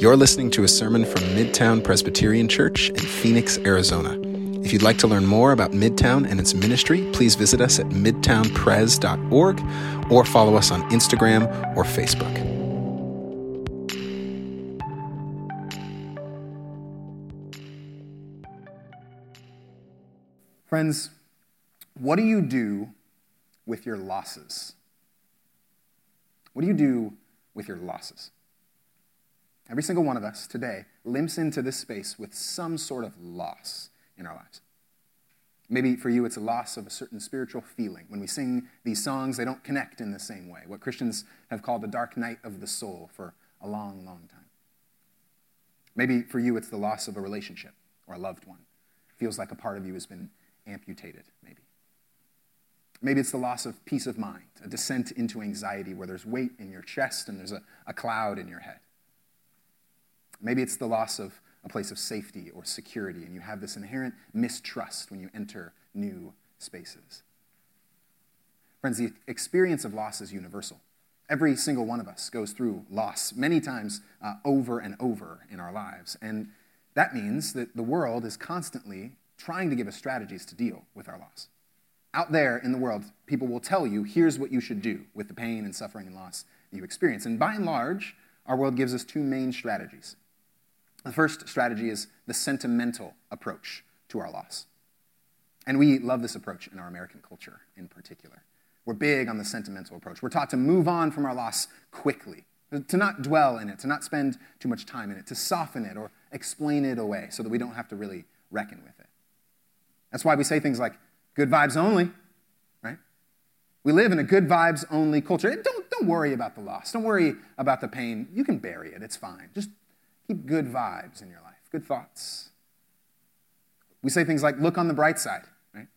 You're listening to a sermon from Midtown Presbyterian Church in Phoenix, Arizona. If you'd like to learn more about Midtown and its ministry, please visit us at midtownpres.org or follow us on Instagram or Facebook. Friends, what do you do with your losses? What do you do with your losses? Every single one of us today limps into this space with some sort of loss in our lives. Maybe for you, it's a loss of a certain spiritual feeling. When we sing these songs, they don't connect in the same way. What Christians have called the dark night of the soul for a long, long time. Maybe for you, it's the loss of a relationship or a loved one. It feels like a part of you has been amputated, maybe. Maybe it's the loss of peace of mind, a descent into anxiety where there's weight in your chest and there's a, a cloud in your head. Maybe it's the loss of a place of safety or security, and you have this inherent mistrust when you enter new spaces. Friends, the experience of loss is universal. Every single one of us goes through loss many times uh, over and over in our lives. And that means that the world is constantly trying to give us strategies to deal with our loss. Out there in the world, people will tell you, here's what you should do with the pain and suffering and loss you experience. And by and large, our world gives us two main strategies the first strategy is the sentimental approach to our loss. And we love this approach in our American culture in particular. We're big on the sentimental approach. We're taught to move on from our loss quickly, to not dwell in it, to not spend too much time in it, to soften it or explain it away so that we don't have to really reckon with it. That's why we say things like, good vibes only, right? We live in a good vibes only culture. Don't, don't worry about the loss. Don't worry about the pain. You can bury it. It's fine. Just Keep good vibes in your life, good thoughts. We say things like, look on the bright side, right?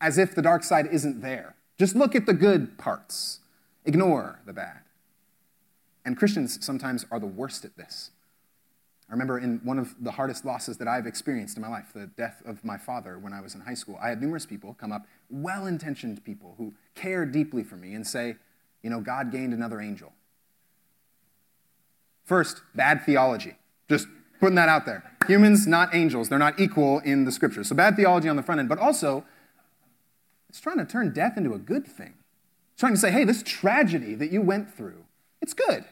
As if the dark side isn't there. Just look at the good parts, ignore the bad. And Christians sometimes are the worst at this. I remember in one of the hardest losses that I've experienced in my life, the death of my father when I was in high school, I had numerous people come up, well intentioned people who care deeply for me, and say, you know, God gained another angel. First, bad theology. Just putting that out there. Humans, not angels. They're not equal in the scriptures. So bad theology on the front end, but also it's trying to turn death into a good thing. It's trying to say, hey, this tragedy that you went through, it's good.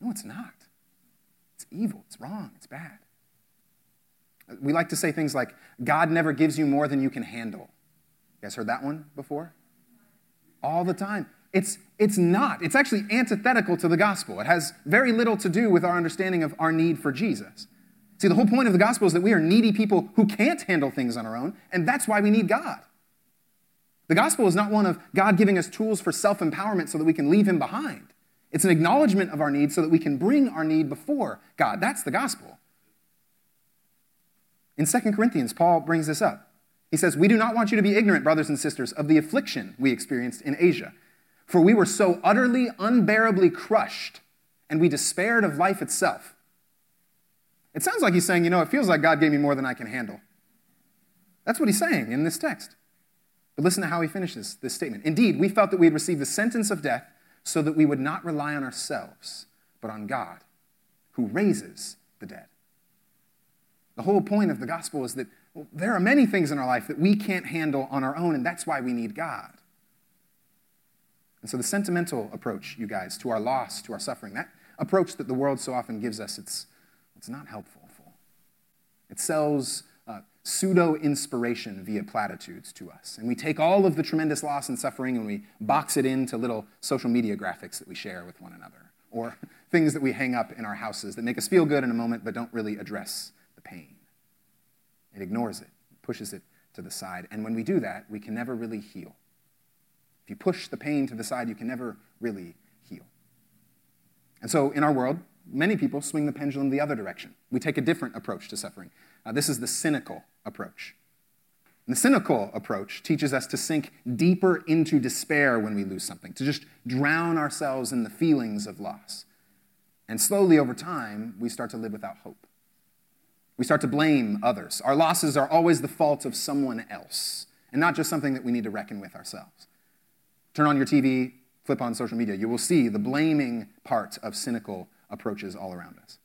No, it's not. It's evil, it's wrong, it's bad. We like to say things like, God never gives you more than you can handle. You guys heard that one before? All the time. It's, it's not. It's actually antithetical to the gospel. It has very little to do with our understanding of our need for Jesus. See, the whole point of the gospel is that we are needy people who can't handle things on our own, and that's why we need God. The gospel is not one of God giving us tools for self empowerment so that we can leave Him behind. It's an acknowledgement of our need so that we can bring our need before God. That's the gospel. In 2 Corinthians, Paul brings this up. He says, We do not want you to be ignorant, brothers and sisters, of the affliction we experienced in Asia for we were so utterly, unbearably crushed, and we despaired of life itself. It sounds like he's saying, you know, it feels like God gave me more than I can handle. That's what he's saying in this text. But listen to how he finishes this statement. Indeed, we felt that we had received the sentence of death so that we would not rely on ourselves, but on God, who raises the dead. The whole point of the gospel is that well, there are many things in our life that we can't handle on our own, and that's why we need God. And so, the sentimental approach, you guys, to our loss, to our suffering, that approach that the world so often gives us, it's, it's not helpful. It sells uh, pseudo inspiration via platitudes to us. And we take all of the tremendous loss and suffering and we box it into little social media graphics that we share with one another, or things that we hang up in our houses that make us feel good in a moment but don't really address the pain. It ignores it, pushes it to the side. And when we do that, we can never really heal. If you push the pain to the side, you can never really heal. And so, in our world, many people swing the pendulum the other direction. We take a different approach to suffering. Uh, this is the cynical approach. And the cynical approach teaches us to sink deeper into despair when we lose something, to just drown ourselves in the feelings of loss. And slowly over time, we start to live without hope. We start to blame others. Our losses are always the fault of someone else, and not just something that we need to reckon with ourselves. Turn on your TV, flip on social media. You will see the blaming part of cynical approaches all around us.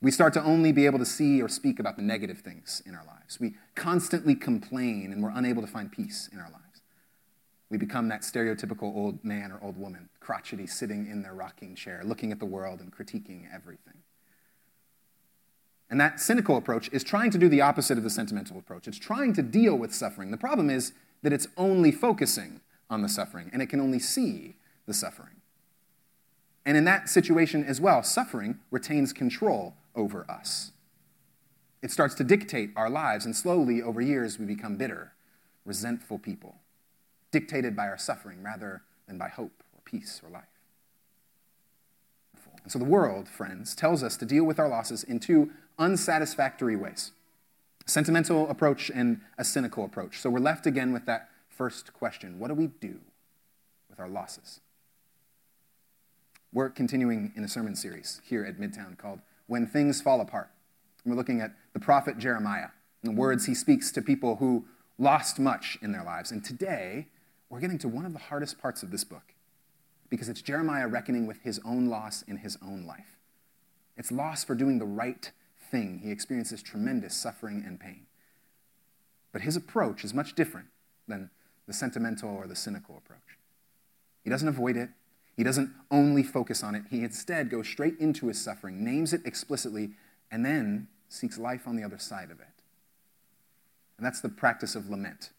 We start to only be able to see or speak about the negative things in our lives. We constantly complain and we're unable to find peace in our lives. We become that stereotypical old man or old woman, crotchety, sitting in their rocking chair, looking at the world and critiquing everything. And that cynical approach is trying to do the opposite of the sentimental approach. It's trying to deal with suffering. The problem is that it's only focusing on the suffering, and it can only see the suffering. And in that situation as well, suffering retains control over us. It starts to dictate our lives, and slowly, over years, we become bitter, resentful people, dictated by our suffering rather than by hope or peace or life. And so the world, friends, tells us to deal with our losses in two unsatisfactory ways a sentimental approach and a cynical approach. So we're left again with that first question what do we do with our losses? We're continuing in a sermon series here at Midtown called When Things Fall Apart. We're looking at the prophet Jeremiah and the words he speaks to people who lost much in their lives. And today, we're getting to one of the hardest parts of this book because it's Jeremiah reckoning with his own loss in his own life. It's loss for doing the right thing. He experiences tremendous suffering and pain. But his approach is much different than the sentimental or the cynical approach. He doesn't avoid it, he doesn't only focus on it. He instead goes straight into his suffering, names it explicitly, and then seeks life on the other side of it. And that's the practice of lament.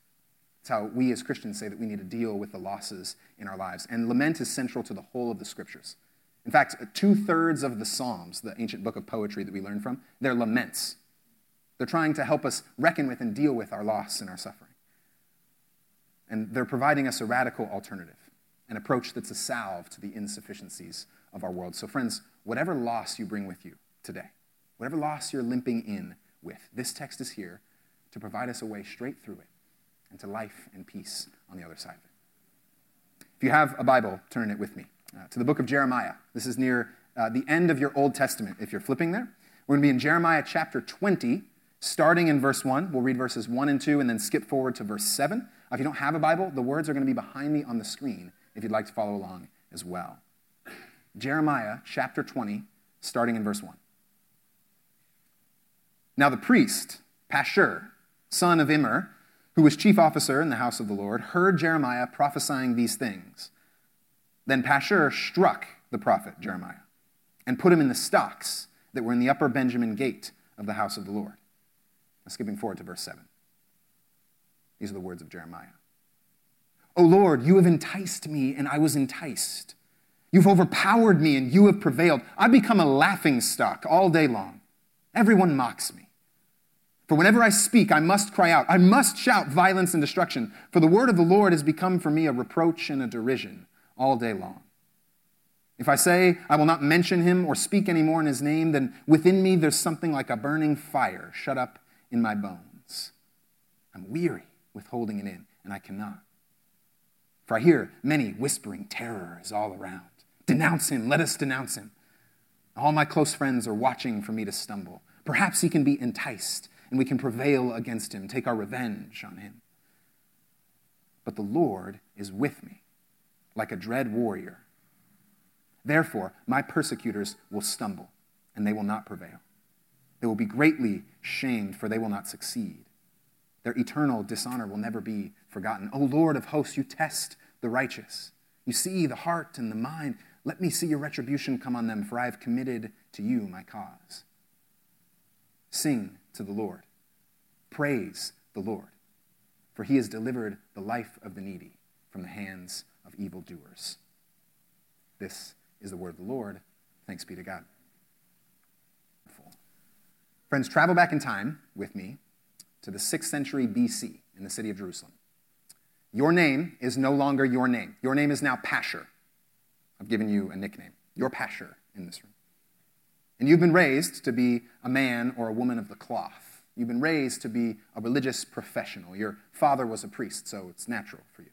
It's how we as Christians say that we need to deal with the losses in our lives. And lament is central to the whole of the scriptures. In fact, two thirds of the Psalms, the ancient book of poetry that we learn from, they're laments. They're trying to help us reckon with and deal with our loss and our suffering. And they're providing us a radical alternative, an approach that's a salve to the insufficiencies of our world. So, friends, whatever loss you bring with you today, whatever loss you're limping in with, this text is here to provide us a way straight through it and to life and peace on the other side of it. If you have a Bible, turn it with me uh, to the book of Jeremiah. This is near uh, the end of your Old Testament, if you're flipping there. We're going to be in Jeremiah chapter 20, starting in verse 1. We'll read verses 1 and 2 and then skip forward to verse 7. If you don't have a Bible, the words are going to be behind me on the screen if you'd like to follow along as well. Jeremiah chapter 20, starting in verse 1. Now the priest, Pashur, son of Immer, who was chief officer in the house of the Lord, heard Jeremiah prophesying these things. Then Pashur struck the prophet Jeremiah and put him in the stocks that were in the upper Benjamin gate of the house of the Lord. Now, skipping forward to verse 7. These are the words of Jeremiah. O Lord, you have enticed me, and I was enticed. You've overpowered me, and you have prevailed. I've become a laughing stock all day long. Everyone mocks me. For whenever I speak, I must cry out. I must shout violence and destruction. For the word of the Lord has become for me a reproach and a derision all day long. If I say I will not mention him or speak any more in his name, then within me there's something like a burning fire shut up in my bones. I'm weary with holding it in, and I cannot. For I hear many whispering, terror is all around. Denounce him, let us denounce him. All my close friends are watching for me to stumble. Perhaps he can be enticed and we can prevail against him, take our revenge on him. But the Lord is with me, like a dread warrior. Therefore, my persecutors will stumble, and they will not prevail. They will be greatly shamed, for they will not succeed. Their eternal dishonor will never be forgotten. O Lord of hosts, you test the righteous. You see the heart and the mind. Let me see your retribution come on them, for I have committed to you my cause. Sing to the Lord. Praise the Lord, for he has delivered the life of the needy from the hands of evildoers. This is the word of the Lord. Thanks be to God. Friends, travel back in time with me to the 6th century BC in the city of Jerusalem. Your name is no longer your name. Your name is now Pashur. I've given you a nickname. You're Pashur in this room. And you've been raised to be a man or a woman of the cloth. You've been raised to be a religious professional. Your father was a priest, so it's natural for you.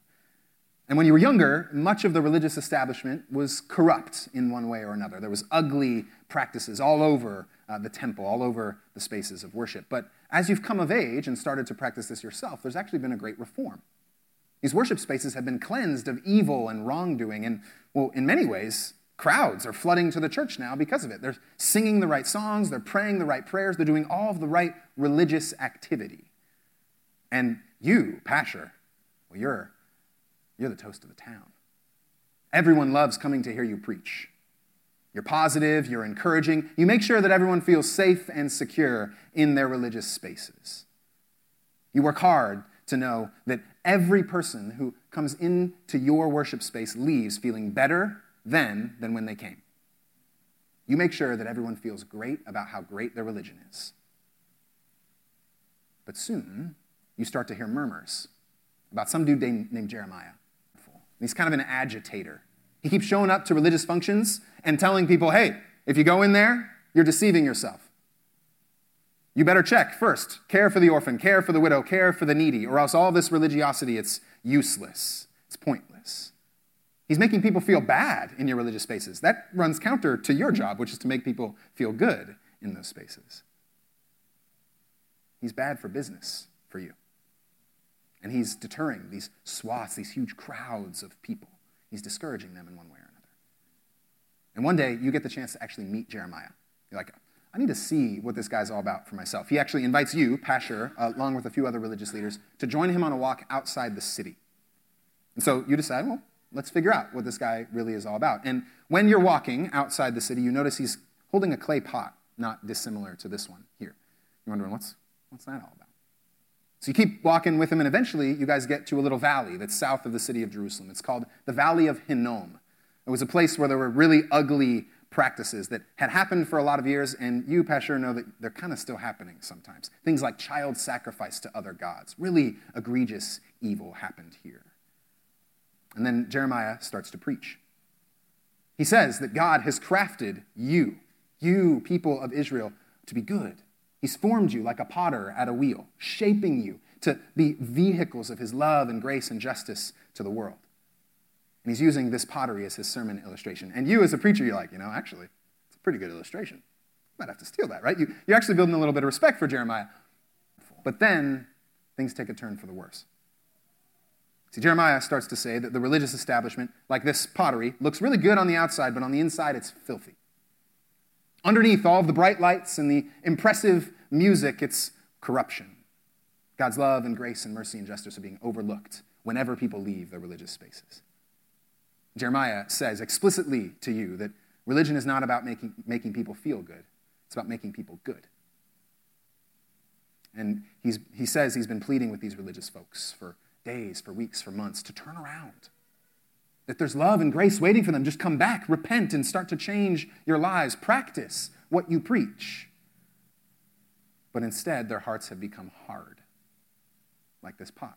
And when you were younger, much of the religious establishment was corrupt in one way or another. There was ugly practices all over uh, the temple, all over the spaces of worship. But as you've come of age and started to practice this yourself, there's actually been a great reform. These worship spaces have been cleansed of evil and wrongdoing, and, well, in many ways, crowds are flooding to the church now because of it. They're singing the right songs, they're praying the right prayers, they're doing all of the right religious activity. And you, Pashur, well, you're, you're the toast of the town. Everyone loves coming to hear you preach. You're positive, you're encouraging. You make sure that everyone feels safe and secure in their religious spaces. You work hard to know that every person who comes into your worship space leaves feeling better then than when they came. You make sure that everyone feels great about how great their religion is. But soon, you start to hear murmurs about some dude named Jeremiah. He's kind of an agitator. He keeps showing up to religious functions and telling people, hey, if you go in there, you're deceiving yourself. You better check first. Care for the orphan, care for the widow, care for the needy, or else all this religiosity, it's useless. It's pointless. He's making people feel bad in your religious spaces. That runs counter to your job, which is to make people feel good in those spaces. He's bad for business for you. And he's deterring these swaths, these huge crowds of people. He's discouraging them in one way or another. And one day, you get the chance to actually meet Jeremiah. You're like, I need to see what this guy's all about for myself. He actually invites you, Pashur, along with a few other religious leaders, to join him on a walk outside the city. And so you decide, well, let's figure out what this guy really is all about. And when you're walking outside the city, you notice he's holding a clay pot, not dissimilar to this one here. You're wondering, what's, what's that all about? So you keep walking with him, and eventually you guys get to a little valley that's south of the city of Jerusalem. It's called the Valley of Hinnom. It was a place where there were really ugly practices that had happened for a lot of years, and you, Pashur, know that they're kind of still happening sometimes. Things like child sacrifice to other gods. Really egregious evil happened here. And then Jeremiah starts to preach. He says that God has crafted you, you, people of Israel, to be good He's formed you like a potter at a wheel, shaping you to be vehicles of his love and grace and justice to the world. And he's using this pottery as his sermon illustration. And you, as a preacher, you're like, you know, actually, it's a pretty good illustration. You might have to steal that, right? You, you're actually building a little bit of respect for Jeremiah. But then things take a turn for the worse. See, Jeremiah starts to say that the religious establishment, like this pottery, looks really good on the outside, but on the inside it's filthy. Underneath all of the bright lights and the impressive music, it's corruption. God's love and grace and mercy and justice are being overlooked whenever people leave their religious spaces. Jeremiah says explicitly to you that religion is not about making, making people feel good, it's about making people good. And he's, he says he's been pleading with these religious folks for days, for weeks, for months to turn around that there's love and grace waiting for them. Just come back, repent, and start to change your lives. Practice what you preach. But instead, their hearts have become hard, like this pot.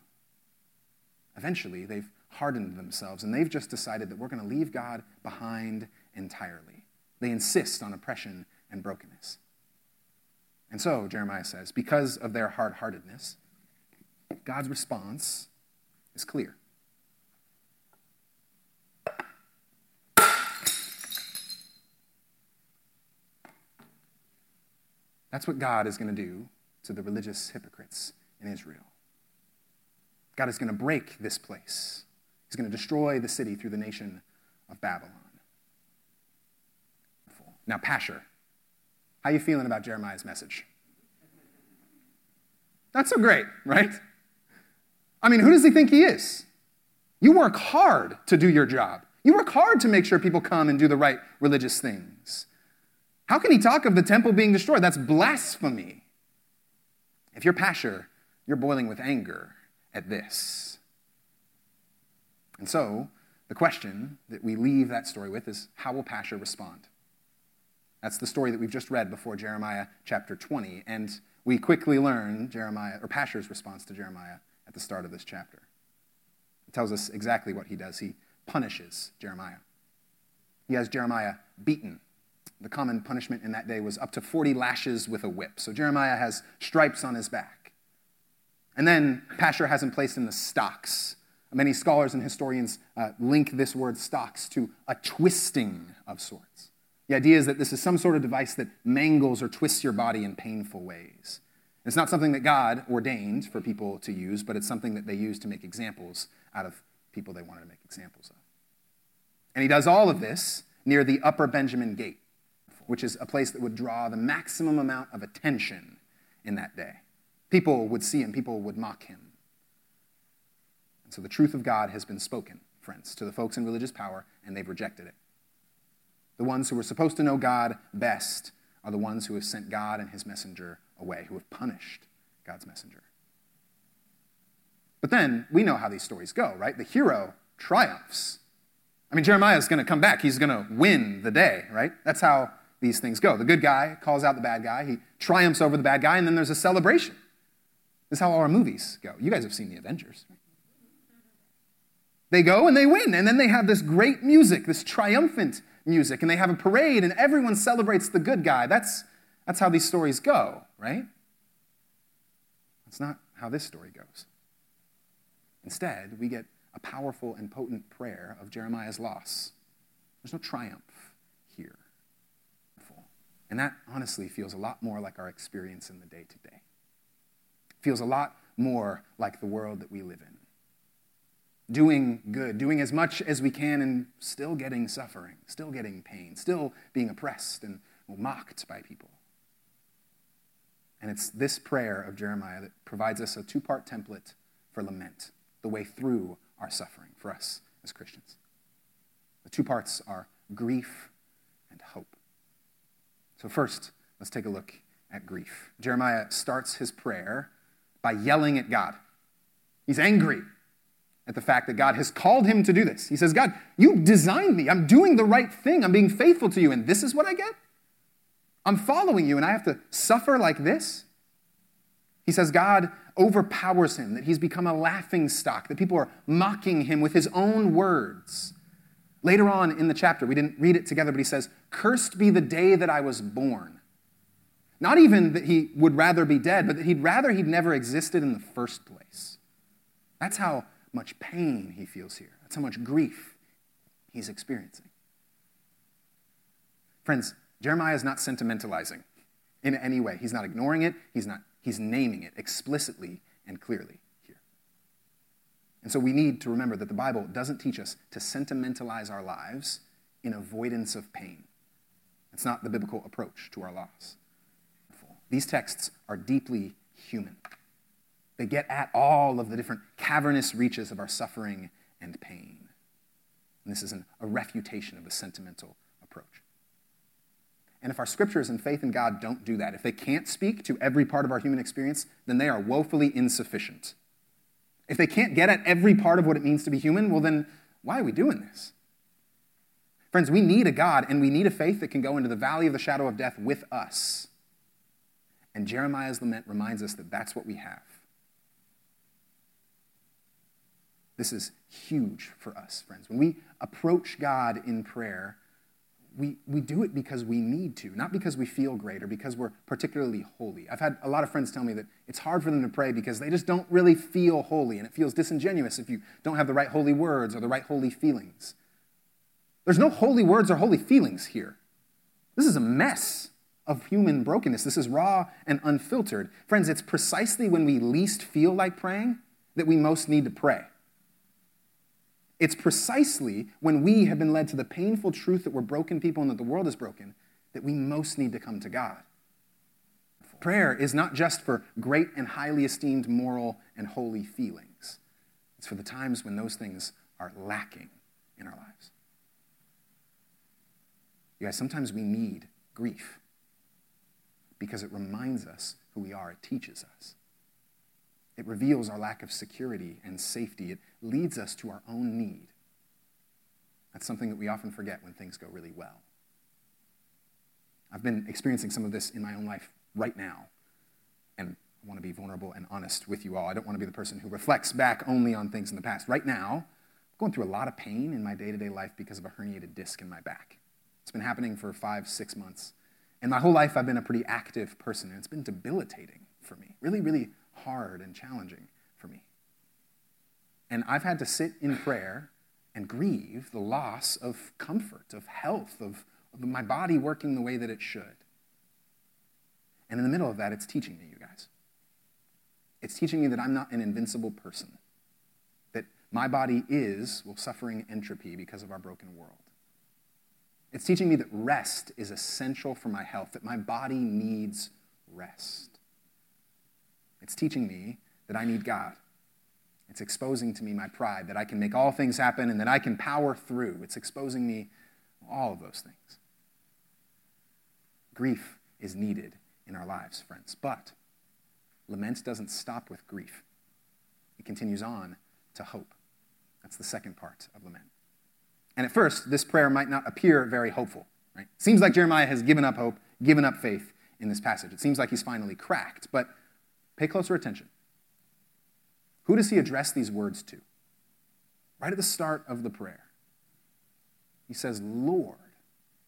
Eventually, they've hardened themselves and they've just decided that we're going to leave God behind entirely. They insist on oppression and brokenness. And so, Jeremiah says, because of their hard heartedness, God's response is clear. That's what God is going to do to the religious hypocrites in Israel. God is going to break this place. He's going to destroy the city through the nation of Babylon. Now, Pashur, how are you feeling about Jeremiah's message? Not so great, right? I mean, who does he think he is? You work hard to do your job. You work hard to make sure people come and do the right religious things. How can he talk of the temple being destroyed? That's blasphemy. If you're Pashur, you're boiling with anger at this. And so, the question that we leave that story with is how will Pashur respond? That's the story that we've just read before Jeremiah chapter 20. And we quickly learn Jeremiah, or Pashur's response to Jeremiah at the start of this chapter. It tells us exactly what he does. He punishes Jeremiah. He has Jeremiah beaten the common punishment in that day was up to 40 lashes with a whip. So Jeremiah has stripes on his back. And then Pashur has him placed in the stocks. Many scholars and historians uh, link this word stocks to a twisting of sorts. The idea is that this is some sort of device that mangles or twists your body in painful ways. It's not something that God ordained for people to use, but it's something that they use to make examples out of people they wanted to make examples of. And he does all of this near the Upper Benjamin Gate, which is a place that would draw the maximum amount of attention in that day. People would see him, people would mock him. And so the truth of God has been spoken, friends, to the folks in religious power, and they've rejected it. The ones who were supposed to know God best are the ones who have sent God and his messenger away, who have punished God's messenger. But then we know how these stories go, right? The hero triumphs. I mean, Jeremiah is going to come back. He's going to win the day, right? That's how these things go. The good guy calls out the bad guy, he triumphs over the bad guy, and then there's a celebration. This is how all our movies go. You guys have seen the Avengers. They go and they win, and then they have this great music, this triumphant music, and they have a parade, and everyone celebrates the good guy. That's, that's how these stories go, right? That's not how this story goes. Instead, we get a powerful and potent prayer of Jeremiah's loss. There's no triumph. And that honestly feels a lot more like our experience in the day to day. Feels a lot more like the world that we live in. Doing good, doing as much as we can, and still getting suffering, still getting pain, still being oppressed and mocked by people. And it's this prayer of Jeremiah that provides us a two part template for lament the way through our suffering for us as Christians. The two parts are grief and hope. So, first, let's take a look at grief. Jeremiah starts his prayer by yelling at God. He's angry at the fact that God has called him to do this. He says, God, you designed me. I'm doing the right thing. I'm being faithful to you, and this is what I get? I'm following you, and I have to suffer like this? He says God overpowers him, that he's become a laughing stock, that people are mocking him with his own words. Later on in the chapter, we didn't read it together, but he says, Cursed be the day that I was born. Not even that he would rather be dead, but that he'd rather he'd never existed in the first place. That's how much pain he feels here. That's how much grief he's experiencing. Friends, Jeremiah is not sentimentalizing in any way. He's not ignoring it, he's not He's naming it explicitly and clearly. And so we need to remember that the Bible doesn't teach us to sentimentalize our lives in avoidance of pain. It's not the biblical approach to our loss. These texts are deeply human. They get at all of the different cavernous reaches of our suffering and pain. And this is an, a refutation of the sentimental approach. And if our scriptures and faith in God don't do that, if they can't speak to every part of our human experience, then they are woefully insufficient. If they can't get at every part of what it means to be human, well, then why are we doing this? Friends, we need a God and we need a faith that can go into the valley of the shadow of death with us. And Jeremiah's lament reminds us that that's what we have. This is huge for us, friends. When we approach God in prayer, we, we do it because we need to, not because we feel great or because we're particularly holy. I've had a lot of friends tell me that it's hard for them to pray because they just don't really feel holy, and it feels disingenuous if you don't have the right holy words or the right holy feelings. There's no holy words or holy feelings here. This is a mess of human brokenness. This is raw and unfiltered. Friends, it's precisely when we least feel like praying that we most need to pray. It's precisely when we have been led to the painful truth that we're broken people and that the world is broken that we most need to come to God. Prayer is not just for great and highly esteemed moral and holy feelings, it's for the times when those things are lacking in our lives. You guys, sometimes we need grief because it reminds us who we are, it teaches us. It reveals our lack of security and safety. It leads us to our own need. That's something that we often forget when things go really well. I've been experiencing some of this in my own life right now. And I want to be vulnerable and honest with you all. I don't want to be the person who reflects back only on things in the past. Right now, I'm going through a lot of pain in my day to day life because of a herniated disc in my back. It's been happening for five, six months. And my whole life, I've been a pretty active person, and it's been debilitating for me. Really, really hard and challenging for me. And I've had to sit in prayer and grieve the loss of comfort, of health, of, my body working the way that it should. And in the middle of that, it's teaching me, you guys. It's teaching me that I'm not an invincible person, that my body is, well, suffering entropy because of our broken world. It's teaching me that rest is essential for my health, that my body needs rest. It's teaching me that I need God. It's exposing to me my pride, that I can make all things happen and that I can power through. It's exposing me all of those things. Grief is needed in our lives, friends. But lament doesn't stop with grief, it continues on to hope. That's the second part of lament. And at first, this prayer might not appear very hopeful. Right? Seems like Jeremiah has given up hope, given up faith in this passage. It seems like he's finally cracked, but pay closer attention. Who does he address these words to? Right at the start of the prayer. He says, Lord,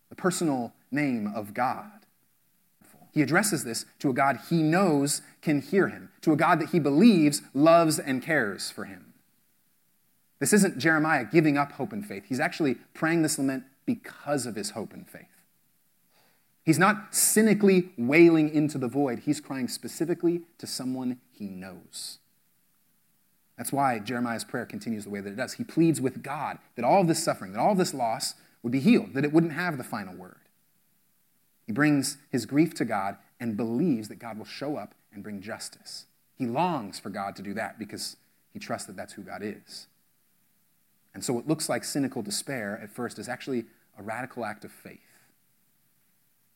the personal name of God. He addresses this to a God he knows can hear him, to a God that he believes loves and cares for him. This isn't Jeremiah giving up hope and faith. He's actually praying this lament because of his hope and faith. He's not cynically wailing into the void, he's crying specifically to someone he knows. That's why Jeremiah's prayer continues the way that it does. He pleads with God that all this suffering, that all this loss would be healed, that it wouldn't have the final word. He brings his grief to God and believes that God will show up and bring justice. He longs for God to do that because he trusts that that's who God is. And so, what looks like cynical despair at first is actually a radical act of faith.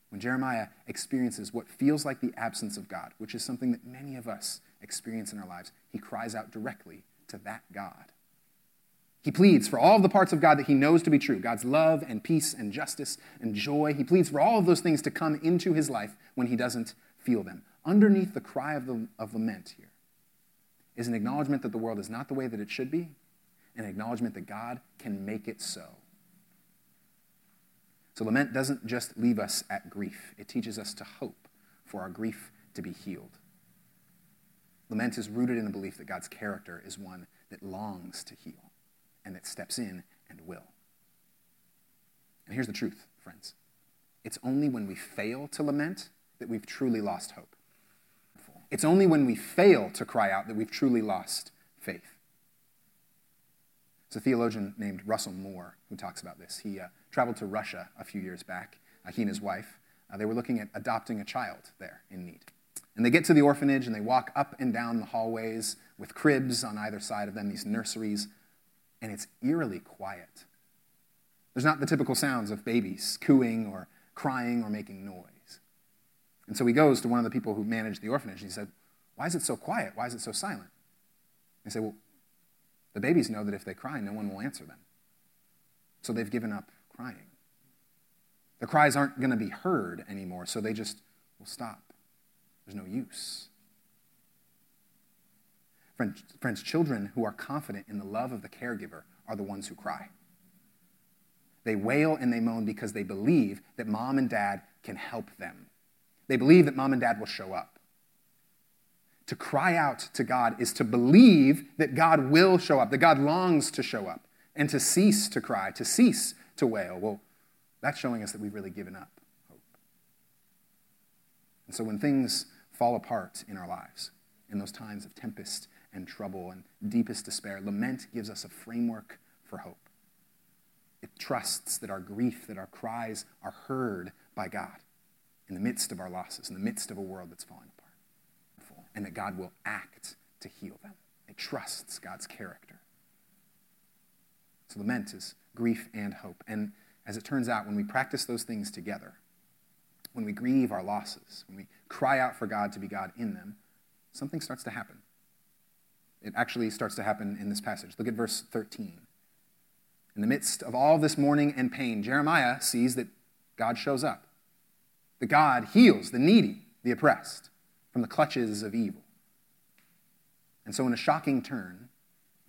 When Jeremiah experiences what feels like the absence of God, which is something that many of us experience in our lives, he cries out directly to that God. He pleads for all of the parts of God that he knows to be true God's love and peace and justice and joy. He pleads for all of those things to come into his life when he doesn't feel them. Underneath the cry of, the, of lament here is an acknowledgement that the world is not the way that it should be, an acknowledgement that God can make it so. So, lament doesn't just leave us at grief, it teaches us to hope for our grief to be healed. Lament is rooted in the belief that God's character is one that longs to heal and that steps in and will. And here's the truth, friends it's only when we fail to lament that we've truly lost hope. It's only when we fail to cry out that we've truly lost faith. It's a theologian named Russell Moore who talks about this. He uh, traveled to Russia a few years back. Uh, he and his wife, uh, they were looking at adopting a child there in need. And they get to the orphanage and they walk up and down the hallways with cribs on either side of them, these nurseries, and it's eerily quiet. There's not the typical sounds of babies cooing or crying or making noise. And so he goes to one of the people who managed the orphanage and he said, Why is it so quiet? Why is it so silent? They say, Well, the babies know that if they cry, no one will answer them. So they've given up crying. The cries aren't going to be heard anymore, so they just will stop. There's no use. Friends, friends, children who are confident in the love of the caregiver are the ones who cry. They wail and they moan because they believe that mom and dad can help them. They believe that mom and dad will show up. To cry out to God is to believe that God will show up, that God longs to show up, and to cease to cry, to cease to wail. Well, that's showing us that we've really given up hope. And so when things fall apart in our lives, in those times of tempest and trouble and deepest despair, lament gives us a framework for hope. It trusts that our grief, that our cries are heard by God in the midst of our losses, in the midst of a world that's falling apart and that God will act to heal them. It trusts God's character. So lament is grief and hope. And as it turns out, when we practice those things together, when we grieve our losses, when we cry out for God to be God in them, something starts to happen. It actually starts to happen in this passage. Look at verse 13. In the midst of all this mourning and pain, Jeremiah sees that God shows up, that God heals the needy, the oppressed from the clutches of evil. And so, in a shocking turn,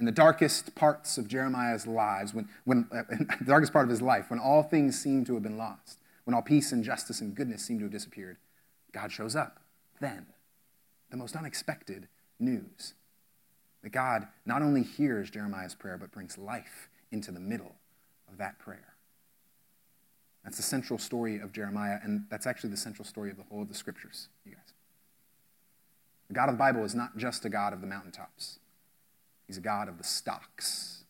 in the darkest parts of Jeremiah's lives, when, when the darkest part of his life, when all things seem to have been lost, when all peace and justice and goodness seem to have disappeared, God shows up. Then, the most unexpected news that God not only hears Jeremiah's prayer, but brings life into the middle of that prayer. That's the central story of Jeremiah, and that's actually the central story of the whole of the scriptures, you guys. The God of the Bible is not just a God of the mountaintops, He's a God of the stocks,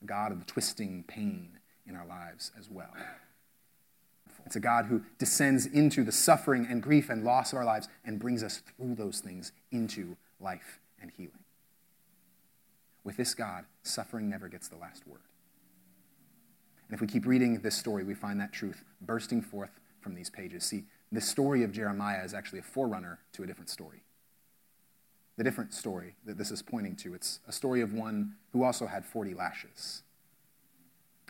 a God of the twisting pain in our lives as well. It's a God who descends into the suffering and grief and loss of our lives and brings us through those things into life and healing. With this God, suffering never gets the last word. And if we keep reading this story, we find that truth bursting forth from these pages. See, this story of Jeremiah is actually a forerunner to a different story. The different story that this is pointing to, it's a story of one who also had 40 lashes.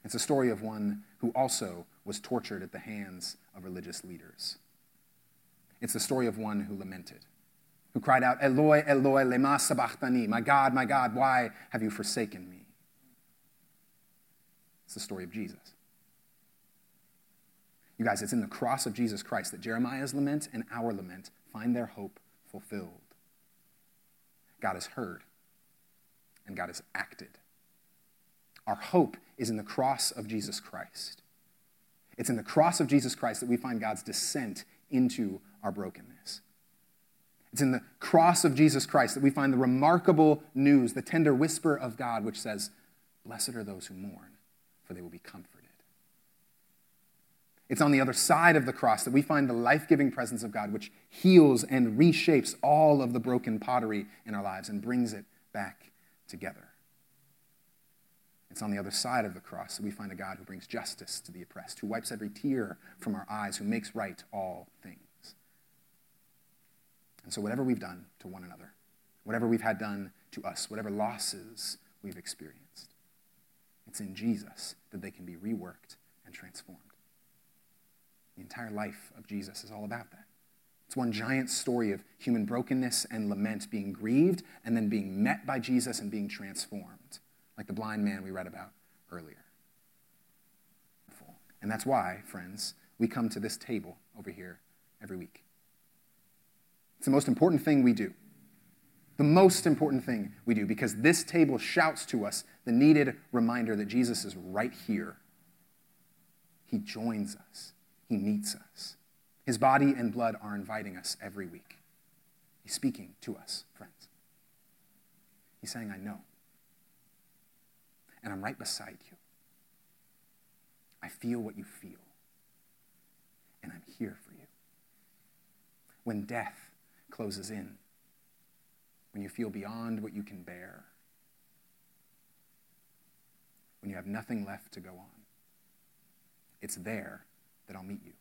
It's a story of one who also was tortured at the hands of religious leaders. It's the story of one who lamented, who cried out, Eloi, Eloi, lema sabachthani, my God, my God, why have you forsaken me? It's the story of Jesus. You guys, it's in the cross of Jesus Christ that Jeremiah's lament and our lament find their hope fulfilled. God has heard, and God has acted. Our hope is in the cross of Jesus Christ. It's in the cross of Jesus Christ that we find God's descent into our brokenness. It's in the cross of Jesus Christ that we find the remarkable news, the tender whisper of God, which says, Blessed are those who mourn, for they will be comforted. It's on the other side of the cross that we find the life giving presence of God, which heals and reshapes all of the broken pottery in our lives and brings it back together. It's on the other side of the cross that we find a God who brings justice to the oppressed, who wipes every tear from our eyes, who makes right all things. And so, whatever we've done to one another, whatever we've had done to us, whatever losses we've experienced, it's in Jesus that they can be reworked and transformed. The entire life of Jesus is all about that. It's one giant story of human brokenness and lament being grieved and then being met by Jesus and being transformed like the blind man we read about earlier. And that's why, friends, we come to this table over here every week. It's the most important thing we do. The most important thing we do because this table shouts to us the needed reminder that Jesus is right here. He joins us, He meets us. His body and blood are inviting us every week. He's speaking to us, friends. He's saying, I know and I'm right beside you. I feel what you feel, and I'm here for you. When death closes in, when you feel beyond what you can bear, when you have nothing left to go on, it's there that I'll meet you.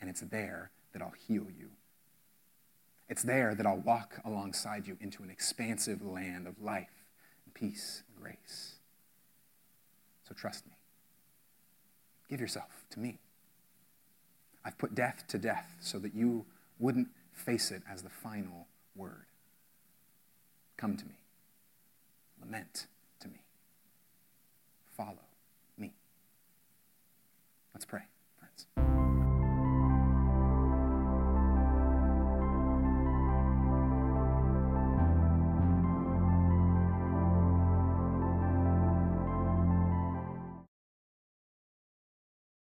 And it's there that I'll heal you. It's there that I'll walk alongside you into an expansive land of life and peace and grace. So trust me. Give yourself to me. I've put death to death so that you wouldn't face it as the final word. Come to me. Lament to me. Follow. Let's pray, friends.